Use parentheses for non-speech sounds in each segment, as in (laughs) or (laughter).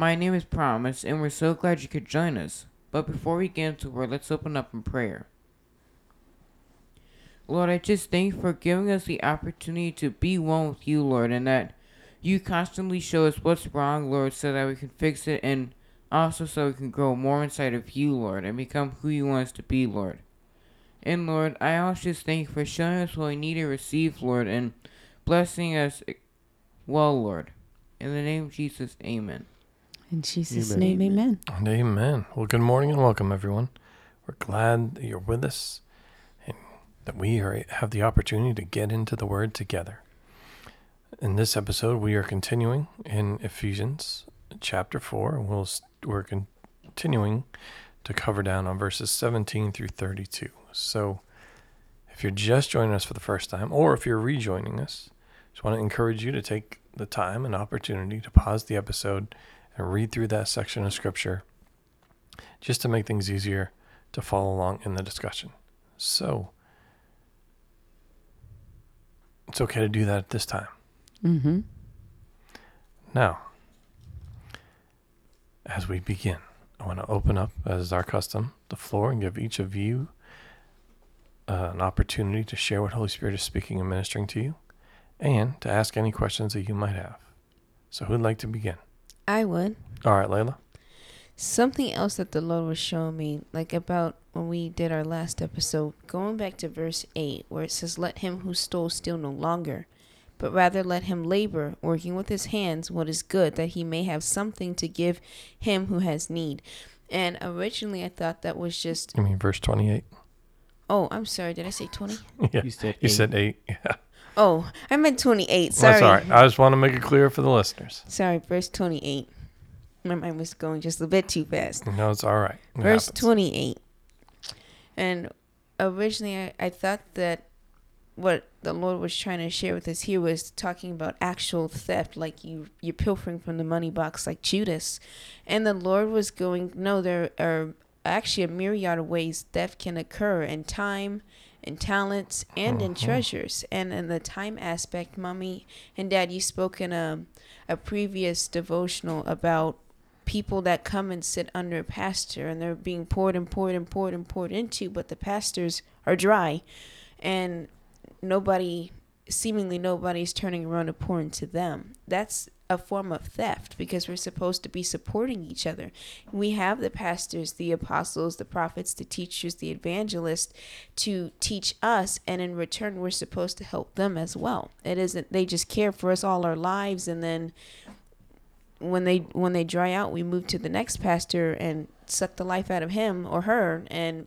My name is Promise, and we're so glad you could join us. But before we get into word, let's open up in prayer. Lord, I just thank you for giving us the opportunity to be one with you, Lord, and that you constantly show us what's wrong, Lord, so that we can fix it, and also so we can grow more inside of you, Lord, and become who you want us to be, Lord. And Lord, I also just thank you for showing us what we need to receive, Lord, and blessing us well, Lord. In the name of Jesus, amen. In Jesus' Amen. name, amen. And amen. Well, good morning and welcome, everyone. We're glad that you're with us and that we are, have the opportunity to get into the Word together. In this episode, we are continuing in Ephesians chapter 4. and we'll, we're continuing to cover down on verses 17 through 32. So if you're just joining us for the first time, or if you're rejoining us, just want to encourage you to take the time and opportunity to pause the episode and read through that section of scripture just to make things easier to follow along in the discussion. So, it's okay to do that at this time. Mm-hmm. Now, as we begin, I want to open up, as is our custom, the floor and give each of you uh, an opportunity to share what Holy Spirit is speaking and ministering to you, and to ask any questions that you might have. So, who'd like to begin? I would. All right, Layla. Something else that the Lord was showing me, like about when we did our last episode, going back to verse 8, where it says, Let him who stole steal no longer, but rather let him labor, working with his hands what is good, that he may have something to give him who has need. And originally I thought that was just, You mean verse 28? oh, I'm sorry, did I say 20? (laughs) yeah. You said You eight. said eight. (laughs) Yeah. Oh, I meant 28. Sorry. That's all right. I just want to make it clear for the listeners. Sorry, verse 28. My mind was going just a bit too fast. No, it's all right. It verse happens. 28 and originally I, I thought that what the lord was trying to share with us here was talking about actual theft like you you're pilfering from the money box like judas and the lord was going no there are actually a myriad of ways theft can occur in time in talents and in Mhm. treasures and in the time aspect mommy and dad you spoke in a, a previous devotional about people that come and sit under a pastor and they're being poured and poured and poured and poured into, but the pastors are dry and nobody, seemingly nobody's turning around to pour into them. That's a form of theft because we're supposed to be supporting each other. We have the pastors, the apostles, the prophets, the teachers, the evangelists to teach us, and in return, we're supposed to help them as well. It isn't they just care for us all our lives and then when they when they dry out we move to the next pastor and suck the life out of him or her and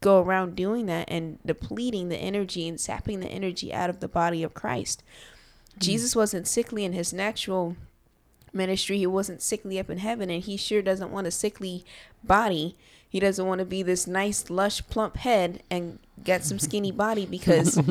go around doing that and depleting the energy and sapping the energy out of the body of Christ. Mm-hmm. Jesus wasn't sickly in his natural ministry. He wasn't sickly up in heaven and he sure doesn't want a sickly body. He doesn't want to be this nice lush plump head and get some skinny body because (laughs)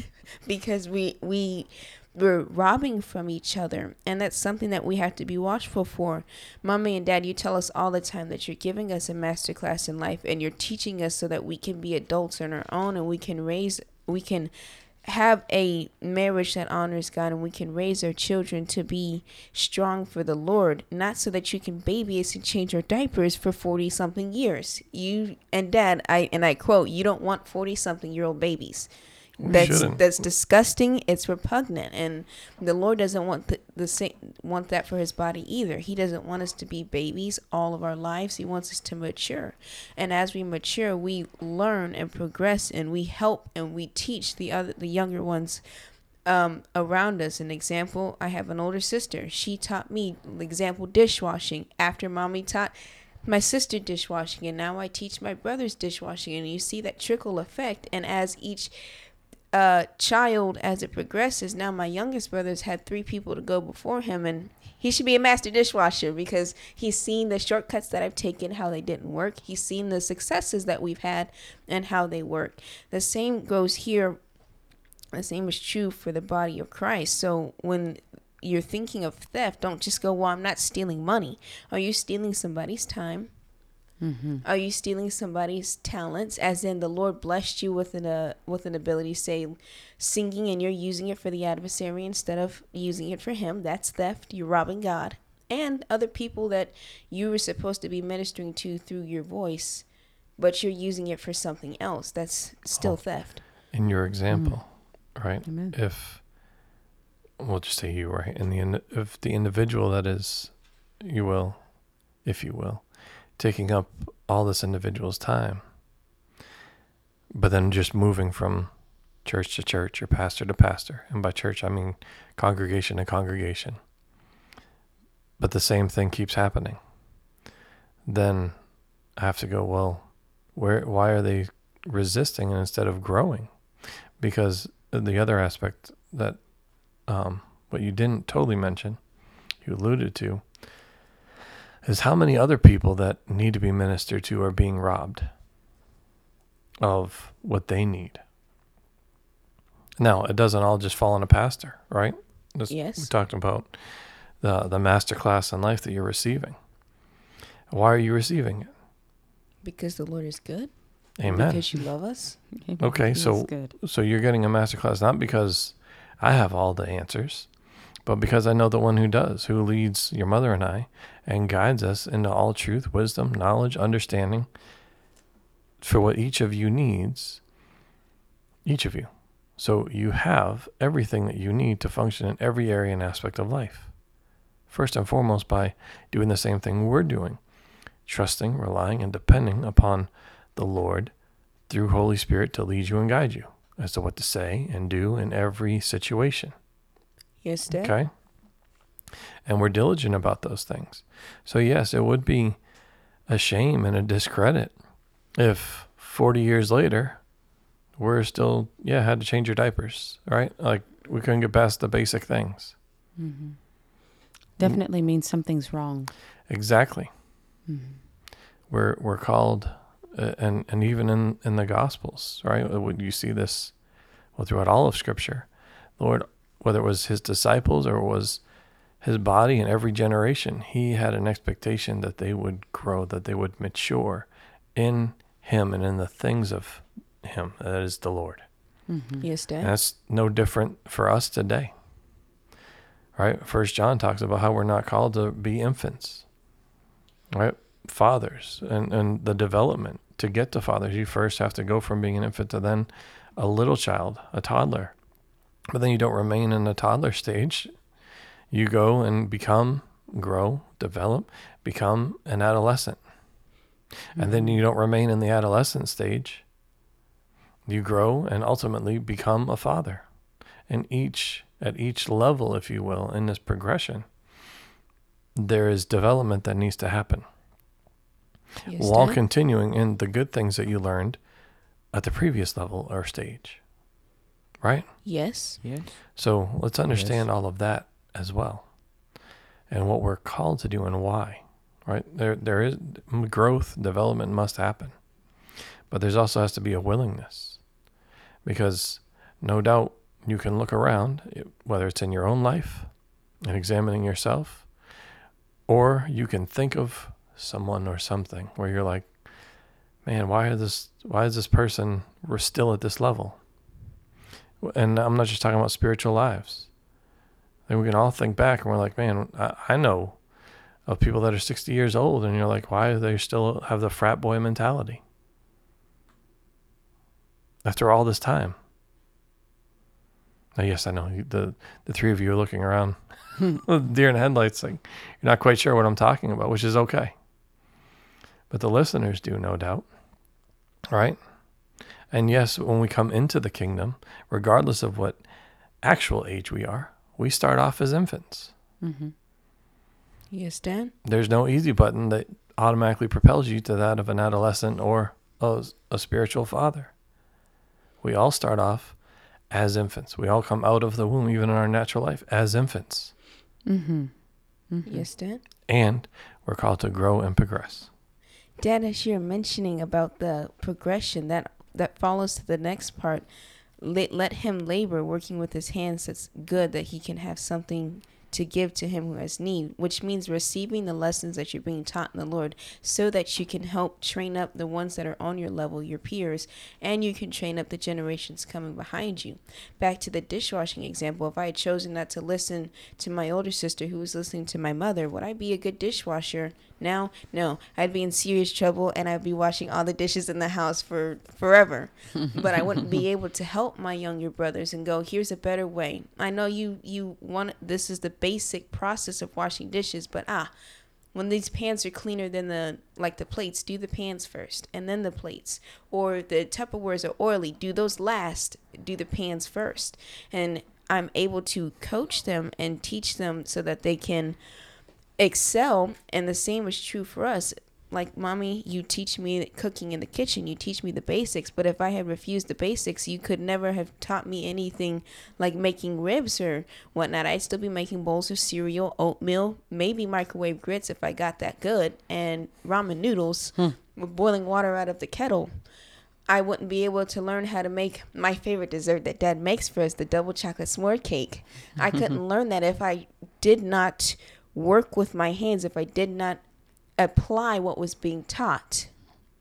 (laughs) because we we we're robbing from each other and that's something that we have to be watchful for mommy and dad you tell us all the time that you're giving us a master class in life and you're teaching us so that we can be adults on our own and we can raise we can have a marriage that honors God and we can raise our children to be strong for the Lord, not so that you can baby us and change our diapers for 40 something years. You and dad, I and I quote, you don't want 40 something year old babies. We That's shouldn't. that's disgusting. It's repugnant, and the Lord doesn't want the, the same want that for His body either. He doesn't want us to be babies all of our lives. He wants us to mature, and as we mature, we learn and progress, and we help and we teach the other the younger ones um, around us. An example: I have an older sister. She taught me, example, dishwashing. After mommy taught my sister dishwashing, and now I teach my brothers dishwashing, and you see that trickle effect. And as each uh, child as it progresses. Now my youngest brother's had three people to go before him, and he should be a master dishwasher because he's seen the shortcuts that I've taken, how they didn't work. He's seen the successes that we've had and how they work. The same goes here. The same is true for the body of Christ. So when you're thinking of theft, don't just go, well, I'm not stealing money. Are you stealing somebody's time? Mm-hmm. Are you stealing somebody's talents? As in, the Lord blessed you with an uh, with an ability, say, singing, and you're using it for the adversary instead of using it for Him. That's theft. You're robbing God and other people that you were supposed to be ministering to through your voice, but you're using it for something else. That's still Oh. theft. In your example, right? Amen. If we'll just say you, right? And the in- if the individual that is, you will, if you will, taking up all this individual's time, but then just moving from church to church or pastor to pastor, and by church I mean congregation to congregation. But the same thing keeps happening. Then I have to go, well, where why are they resisting instead of growing? Because the other aspect that um, what you didn't totally mention, you alluded to, is how many other people that need to be ministered to are being robbed of what they need. Now, it doesn't all just fall on a pastor, right? This- Yes. We talked about the the master class in life that you're receiving. Why are you receiving it? Because the Lord is good. Amen. Because you love us. Okay, (laughs) so- good. So you're getting a master class not because I have all the answers, but because I know the one who does, who leads your mother and I and guides us into all truth, wisdom, knowledge, understanding for what each of you needs. Each of you. So you have everything that you need to function in every area and aspect of life. First and foremost, by doing the same thing we're doing, trusting, relying, and depending upon the Lord through Holy Spirit to lead you and guide you as to what to say and do in every situation. Yes, Dad. Okay? And we're diligent about those things. So, yes, it would be a shame and a discredit if 40 years later we're still, yeah, had to change your diapers, right? Like we couldn't get past the basic things. hmm Definitely means something's wrong. Exactly. Mhm. we're we're called uh, and and even in in the gospels right when you see this well throughout all of scripture lord whether it was his disciples or it was his body in every generation he had an expectation that they would grow that they would mature in him and in the things of him that is the lord. Mhm. Yes, Dad. and that's no different for us today right? First john talks about how we're not called to be infants right? Fathers and and the development to get to fathers. You first have to go from being an infant to then a little child a toddler but then you don't remain in the toddler stage. You go and become grow develop become an adolescent. And then mm-hmm. you don't remain in the adolescent stage. You grow and ultimately become a father. And each at each level if you will in this progression there is development that needs to happen. While continuing in the good things that you learned at the previous level or stage right yes. Yes. so let's understand all of that as well and what we're called to do and why right there there is growth development must happen but there's also has to be a willingness because no doubt you can look around whether it's in your own life and examining yourself or you can think of someone or something where you're like man why are this why is this person we're still at this level and i'm not just talking about spiritual lives. Then we can all think back and we're like man i, I know of people that are 60 years old and you're like why do they still have the frat boy mentality? After all this time. Now yes i know the the three of you are looking around (laughs) deer in headlights like you're not quite sure what i'm talking about which is okay. But the listeners do no doubt right and yes when we come into the kingdom regardless of what actual age we are we start off as infants Mhm. Yes, Dad? there's no easy button that automatically propels you to that of an adolescent or a, a spiritual father. We all start off as infants. We all come out of the womb, even in our natural life, as infants. Mm-hmm. Yes, Dad? And we're called to grow and progress. Dad, as you're mentioning about the progression, that that follows to the next part. Let, let him labor, working with his hands. That's good that he can have something to give to him who has need, which means receiving the lessons that you're being taught in the Lord so that you can help train up the ones that are on your level, your peers, and you can train up the generations coming behind you. Back to the dishwashing example, if I had chosen not to listen to my older sister who was listening to my mother, would I be a good dishwasher? Now, no, I'd be in serious trouble and I'd be washing all the dishes in the house for forever. (laughs) but I wouldn't be able to help my younger brothers and go, here's a better way. I know you you want this is the basic process of washing dishes, but ah, when these pans are cleaner than the like the plates, do the pans first and then the plates. Or the Tupperwares are oily, do those last, do the pans first. And I'm able to coach them and teach them so that they can excel and the same is true for us. Like mommy you teach me cooking in the kitchen. You teach me the basics. But if i had refused the basics you could never have taught me anything like making ribs or whatnot. I'd still be making bowls of cereal oatmeal maybe microwave grits if i got that good and ramen noodles hmm. with boiling water out of the kettle. I wouldn't be able to learn how to make my favorite dessert that dad makes for us, the double chocolate s'more cake. I (laughs) couldn't learn that if I did not work with my hands, if I did not apply what was being taught.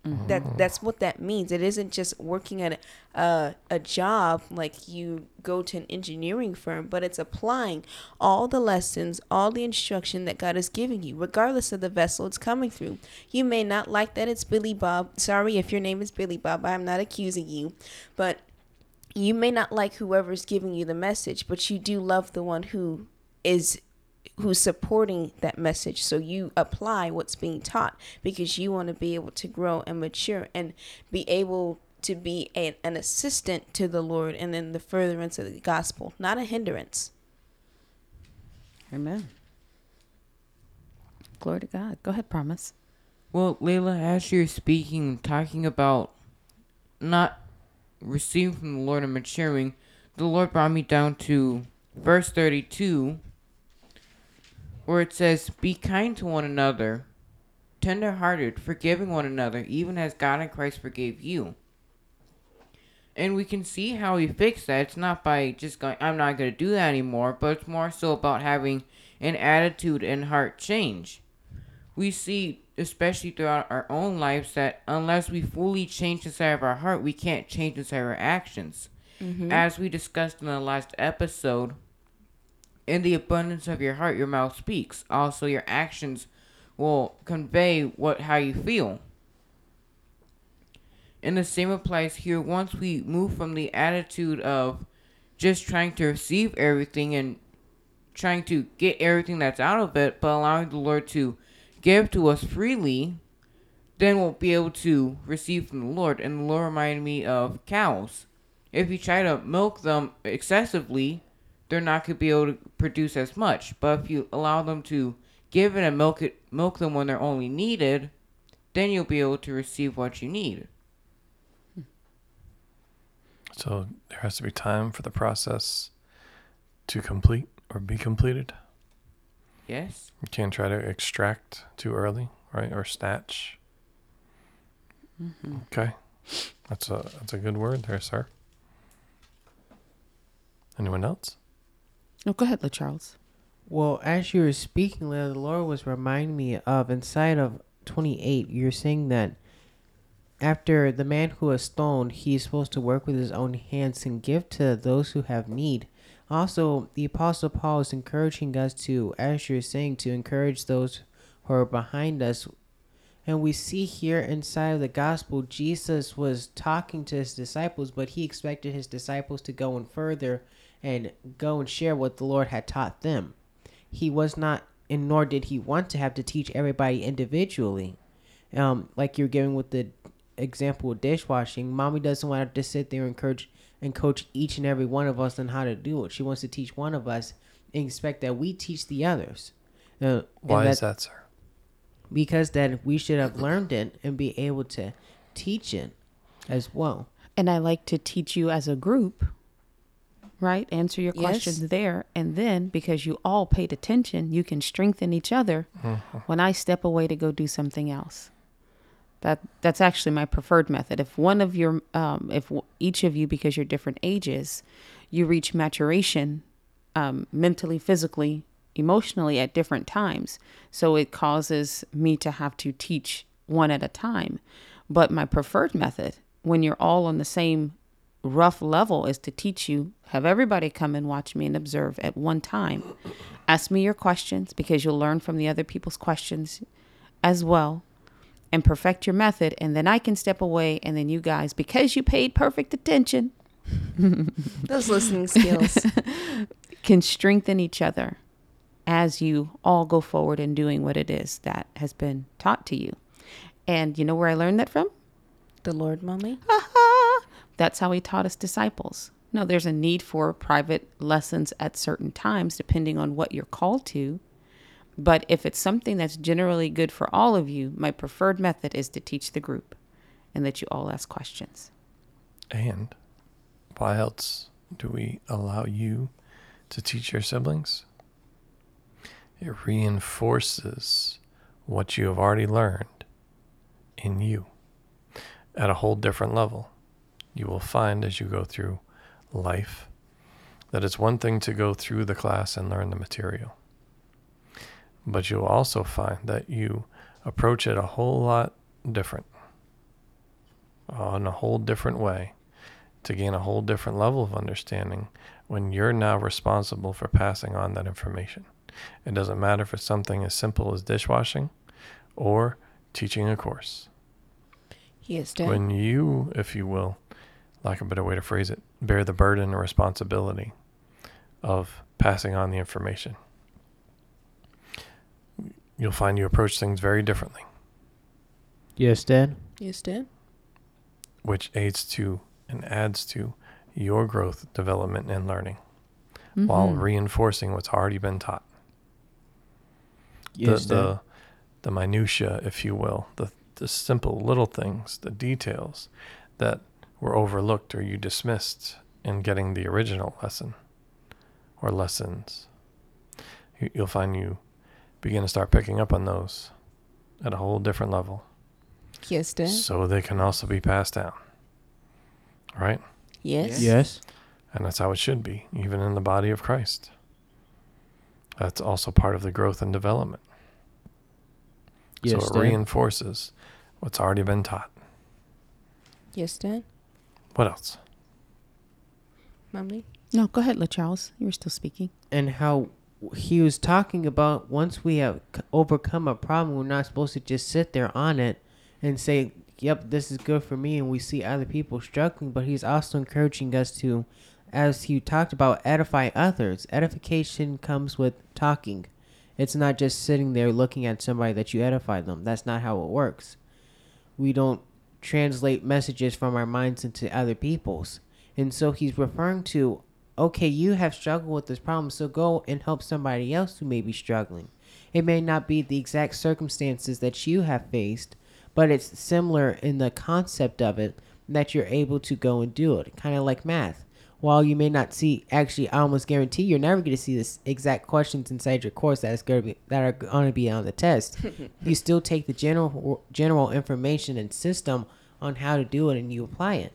That mm-hmm. that's what that means. It isn't just working at a, a a job like you go to an engineering firm, but it's applying all the lessons, all the instruction that God is giving you, regardless of the vessel it's coming through. You may not like that it's Billy Bob. Sorry if your name is Billy Bob. I'm not accusing you, but you may not like whoever's giving you the message, but you do love the one who is who's supporting that message. So you apply what's being taught because you want to be able to grow and mature and be able to be a, an assistant to the Lord and then the furtherance of the gospel, not a hindrance. Amen. Glory to God. Go ahead, promise. Well, Layla, as you're speaking, talking about not receiving from the Lord and maturing, the Lord brought me down to verse 32, where it says, Be kind to one another, tender hearted, forgiving one another, even as God in Christ forgave you. And we can see how he fixed that. It's not by just going, I'm not going to do that anymore, but it's more so about having an attitude and heart change we see, especially throughout our own lives, that unless we fully change inside of our heart, we can't change inside of our actions. Mm-hmm. As we discussed in the last episode, in the abundance of your heart, your mouth speaks. Also, your actions will convey what how you feel. And the same applies here. Once we move from the attitude of just trying to receive everything and trying to get everything that's out of it, but allowing the Lord to give to us freely, then we'll be able to receive from the Lord. And the Lord reminded me of cows. If you try to milk them excessively, they're not going to be able to produce as much. But if you allow them to give it and milk it, milk them when they're only needed, then you'll be able to receive what you need. So there has to be time for the process to complete or be completed. Yes. You can't try to extract too early, right? Or snatch. Mm-hmm. Okay. That's a that's a good word there, sir. Anyone else? Oh, go ahead, Charles. Well, as you were speaking, the Lord was reminding me of inside of 28, you're saying that after the man who was stoned, he's supposed to work with his own hands and give to those who have need. Also, the Apostle Paul is encouraging us to, as you're saying, to encourage those who are behind us. And we see here inside of the gospel, Jesus was talking to his disciples, but he expected his disciples to go and further and go and share what the Lord had taught them. He was not, and nor did he want to have to teach everybody individually. Um, like you're giving with the example of dishwashing, mommy doesn't want to sit there and encourage and coach each and every one of us on how to do it. She wants to teach one of us and expect that we teach the others. Uh, and Why is that, sir? Because then we should have learned it and be able to teach it as well. And I like to teach you as a group right? Answer your Yes. questions there. And then because you all paid attention, you can strengthen each other when I step away to go do something else. That that's actually my preferred method. If one of your um, if w- each of you because you're different ages, you reach maturation um, mentally, physically, emotionally at different times. So it causes me to have to teach one at a time. But my preferred method, when you're all on the same rough level, is to teach you, have everybody come and watch me and observe at one time. Ask me your questions because you'll learn from the other people's questions as well and perfect your method. And then I can step away. And then you guys, because you paid perfect attention, (laughs) Those listening skills. (laughs) can strengthen each other as you all go forward in doing what it is that has been taught to you. And you know where I learned that from? the Lord, mommy. That's how he taught his disciples. No, there's a need for private lessons at certain times, depending on what you're called to. But if it's something that's generally good for all of you, my preferred method is to teach the group and that you all ask questions. And why else do we allow you to teach your siblings? It reinforces what you have already learned in you at a whole different level. You will find as you go through life that it's one thing to go through the class and learn the material. But you'll also find that you approach it a whole lot different, in a whole different way, to gain a whole different level of understanding when you're now responsible for passing on that information. It doesn't matter if it's something as simple as dishwashing or teaching a course. Yes, Dad. When you, if you will, like a better way to phrase it, bear the burden and responsibility of passing on the information, you'll find you approach things very differently, Yes, Dad. yes, Dad. which aids to and adds to your growth, development, and learning while Mhm. reinforcing what's already been taught. Yes, the, Dad. the the minutia, if you will, the the simple little things, the details that were overlooked or you dismissed in getting the original lesson or lessons. You, you'll find you begin to start picking up on those at a whole different level, Yes, Dad. so they can also be passed down. Right, Yes. Yes. and that's how it should be, even in the body of Christ. That's also part of the growth and development. Yes, so it Dad. reinforces what's already been taught. Yes, Dad. What else? Mommy. No, go ahead, La Charles. You were still speaking. and how he was talking about once we have overcome a problem, we're not supposed to just sit there on it and say, "Yep, this is good for me," and we see other people struggling. But he's also encouraging us to, as he talked about, edify others. Edification comes with talking. It's not just sitting there looking at somebody that you edify them. That's not how it works. We don't translate messages from our minds into other people's. And so he's referring to okay, you have struggled with this problem, so go and help somebody else who may be struggling. It may not be the exact circumstances that you have faced, but it's similar in the concept of it that you're able to go and do it. Kind of like math. While you may not see, actually, I almost guarantee you're never going to see this exact questions inside your course that is going to be that are going to be on the test. (laughs) you still take the general general information and system on how to do it, and you apply it.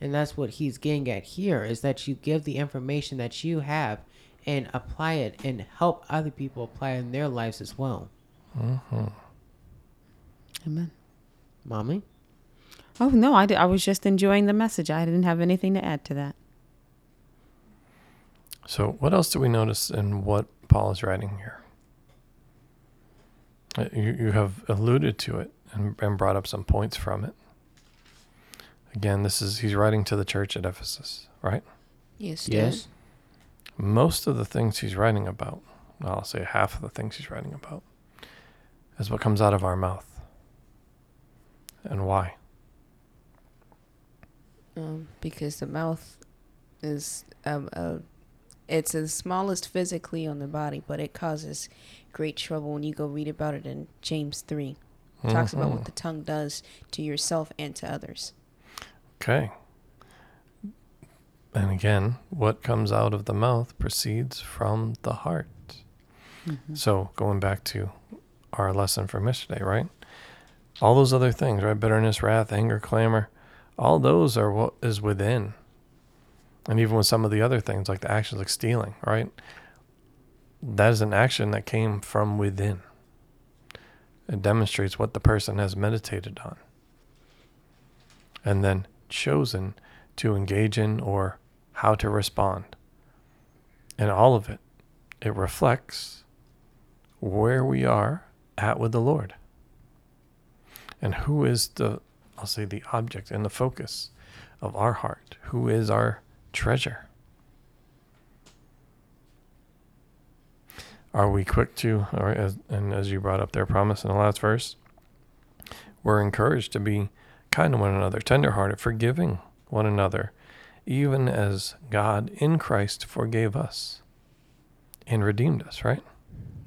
And that's what he's getting at here is that you give the information that you have and apply it and help other people apply it in their lives as well. Mm-hmm. Amen. Mommy? Oh, no, I, di- I was just enjoying the message. I didn't have anything to add to that. So, what else do we notice in what Paul is writing here? Uh, You, you have alluded to it and, and brought up some points from it. Again, this is he's writing to the church at Ephesus, right? Yes, Dad. Yes. Most of the things he's writing about, well, I'll say half of the things he's writing about, is what comes out of our mouth. And why? Um, because the mouth is um, uh, it's the smallest physically on the body, but it causes great trouble when you go read about it in James three. It talks about what mm-hmm. the tongue does to yourself and to others. Okay. And again, what comes out of the mouth proceeds from the heart. Mm-hmm. So going back to our lesson from yesterday, right? All those other things, right? Bitterness, wrath, anger, clamor, all those are what is within. And even with some of the other things, like the actions like stealing, right? That is an action that came from within. It demonstrates what the person has meditated on. And then chosen to engage in or how to respond. And all of it, it reflects where we are at with the Lord. And who is the, I'll say, the object and the focus of our heart? Who is our treasure? Are we quick to, or as, and as you brought up there promise in the last verse, we're encouraged to be kind to one another, tenderhearted, forgiving one another, even as God in Christ forgave us and redeemed us, right?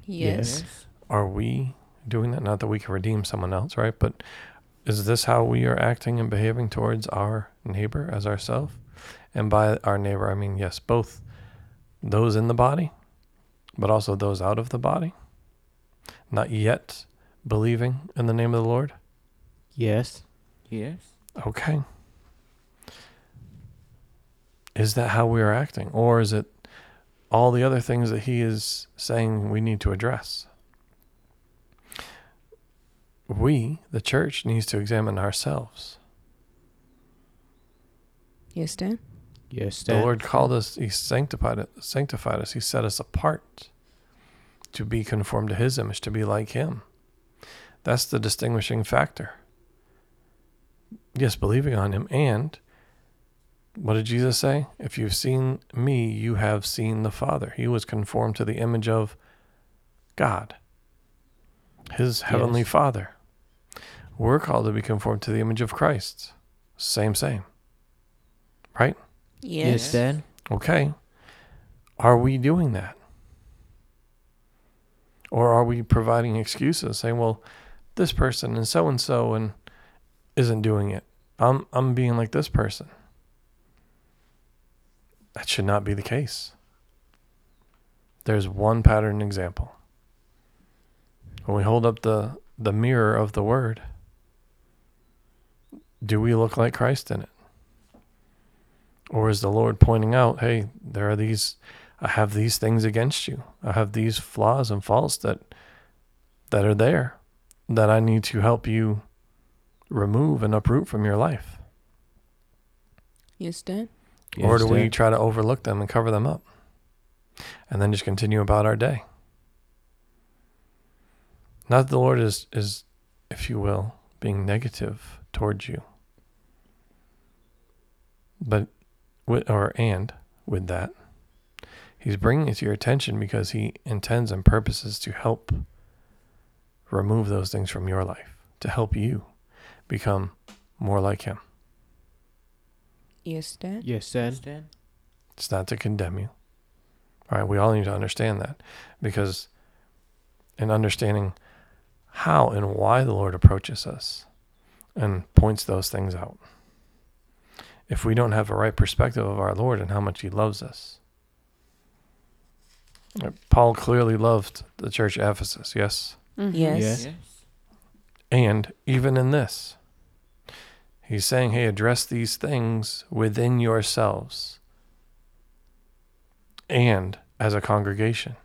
Yes. Are we doing that? Not that we can redeem someone else, right? But is this how we are acting and behaving towards our neighbor as ourselves? And by our neighbor, I mean, yes, both those in the body, but also those out of the body, not yet believing in the name of the Lord. Yes. Yes. Okay. Is that how we are acting? Or is it all the other things that he is saying we need to address? We, the church, needs to examine ourselves. Yes, Dad. Yes. The Lord called us, He sanctified it, sanctified us, He set us apart to be conformed to His image, to be like Him. That's the distinguishing factor. Yes, believing on Him. And what did Jesus say? If you've seen me, you have seen the Father. He was conformed to the image of God, His heavenly Yes. Father. We're called to be conformed to the image of Christ. Same, same. Right? Yes, Dad. Okay. Are we doing that? Or are we providing excuses saying, well, this person and so and so and isn't doing it. I'm I'm being like this person. That should not be the case. There's one pattern example. When we hold up the, the mirror of the word, do we look like Christ in it? Or is the Lord pointing out, hey, there are these, I have these things against you. I have these flaws and faults that, that are there that I need to help you remove and uproot from your life? Yes, Dad. or Yes, do we try to overlook them and cover them up? And then just continue about our day? Not that the Lord is, is, if you will, being negative towards you. But, with, or and with that, He's bringing it to your attention because He intends and purposes to help remove those things from your life, to help you become more like Him. Yes, Dad. Yes, Dad. Understand? It's not to condemn you. All right, we all need to understand that because in understanding how and why the Lord approaches us and points those things out. If we don't have a right perspective of our Lord and how much He loves us, Paul clearly loved the church at Ephesus, yes? Mm-hmm. Yes. Yes. Yes. And even in this, he's saying, hey, address these things within yourselves and as a congregation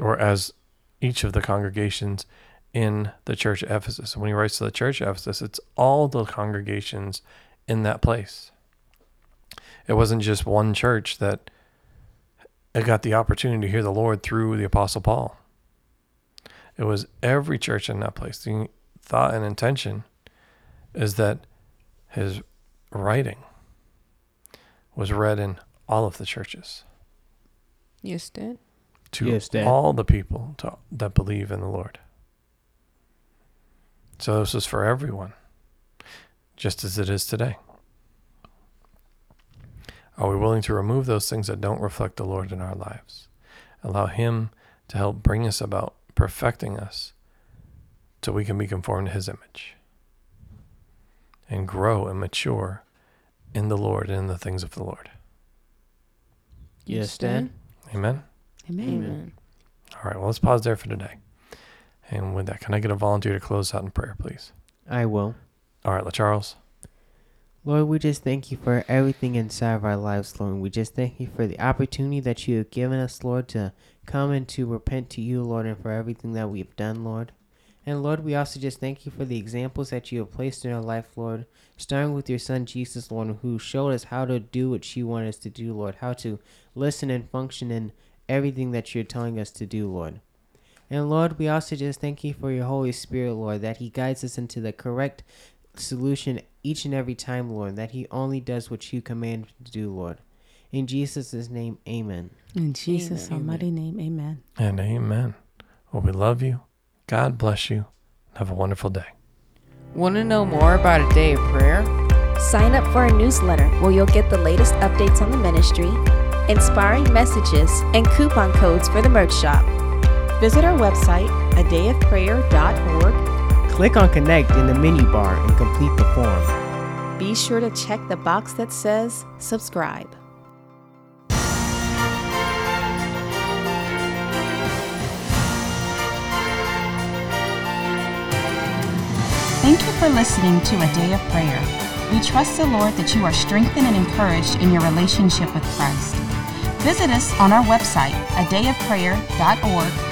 or as each of the congregations in the church of Ephesus. When he writes to the church of Ephesus, it's all the congregations in that place. It wasn't just one church that got the opportunity to hear the Lord through the Apostle Paul. It was every church in that place. The thought and intention is that his writing was read in all of the churches Yes, Dad. to Yes, Dad. all the people to, that believe in the Lord. So this is for everyone, just as it is today. Are we willing to remove those things that don't reflect the Lord in our lives? Allow Him to help bring us about, perfecting us, so we can be conformed to His image and grow and mature in the Lord and in the things of the Lord. Yes, Dad. Amen. Amen. Amen. All right, well, let's pause there for today. And with that, can I get a volunteer to close out in prayer, please? I will. All right, Charles. Lord, we just thank you for everything inside of our lives, Lord. We just thank you for the opportunity that you have given us, Lord, to come and to repent to you, Lord, and for everything that we've done, Lord. And Lord, we also just thank you for the examples that you have placed in our life, Lord, starting with your son Jesus, Lord, who showed us how to do what you want us to do, Lord, how to listen and function in everything that you're telling us to do, Lord. And Lord, we also just thank you for your Holy Spirit, Lord, that He guides us into the correct solution each and every time, Lord, that He only does what you command him to do, Lord. In Jesus' name, amen. In Jesus' Amen. almighty name, amen. And amen. Well, we love you. God bless you. Have a wonderful day. Want to know more about a day of prayer? Sign up for our newsletter where you'll get the latest updates on the ministry, inspiring messages, and coupon codes for the merch shop. Visit our website, a day of adayofprayer.org. Click on Connect in the menu bar and complete the form. Be sure to check the box that says subscribe. Thank you for listening to A Day of Prayer. We trust the Lord that you are strengthened and encouraged in your relationship with Christ. Visit us on our website, adayofprayer.org,